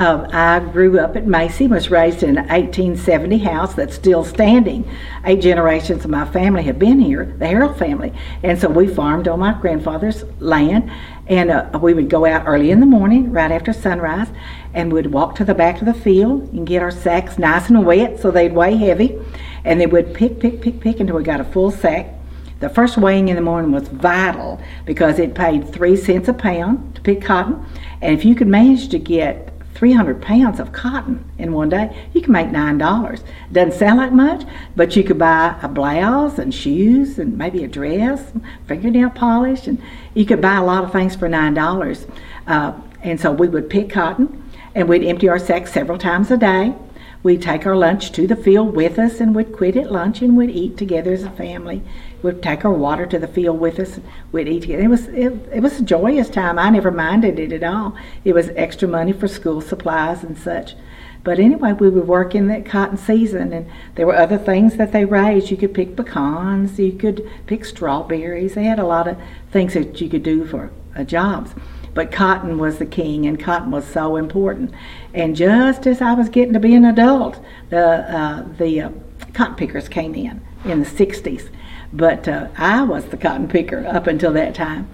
Um, I grew up at Macey, was raised in an 1870 house that's still standing. Eight generations of my family have been here, the Harrell family. And so we farmed on my grandfather's land. And uh, we would go out early in the morning, right after sunrise, and we'd walk to the back of the field and get our sacks nice and wet so they'd weigh heavy. And then we'd pick, pick, pick, pick until we got a full sack. The first weighing in the morning was vital because it paid three cents a pound to pick cotton. And if you could manage to get 300 pounds of cotton in one day, you can make $9. Doesn't sound like much, but you could buy a blouse and shoes and maybe a dress, fingernail polish, and you could buy a lot of things for $9. Uh, and so we would pick cotton and we'd empty our sacks several times a day. We'd take our lunch to the field with us and we'd quit at lunch and we'd eat together as a family we'd take our water to the field with us. And we'd eat together. It was it, it was a joyous time. I never minded it at all. It was extra money for school supplies and such. But anyway, we would work in that cotton season, and there were other things that they raised. You could pick pecans, you could pick strawberries. They had a lot of things that you could do for uh, jobs. But cotton was the king, and cotton was so important. And just as I was getting to be an adult, the uh, the uh, cotton pickers came in in the '60s but uh, I was the cotton picker up until that time.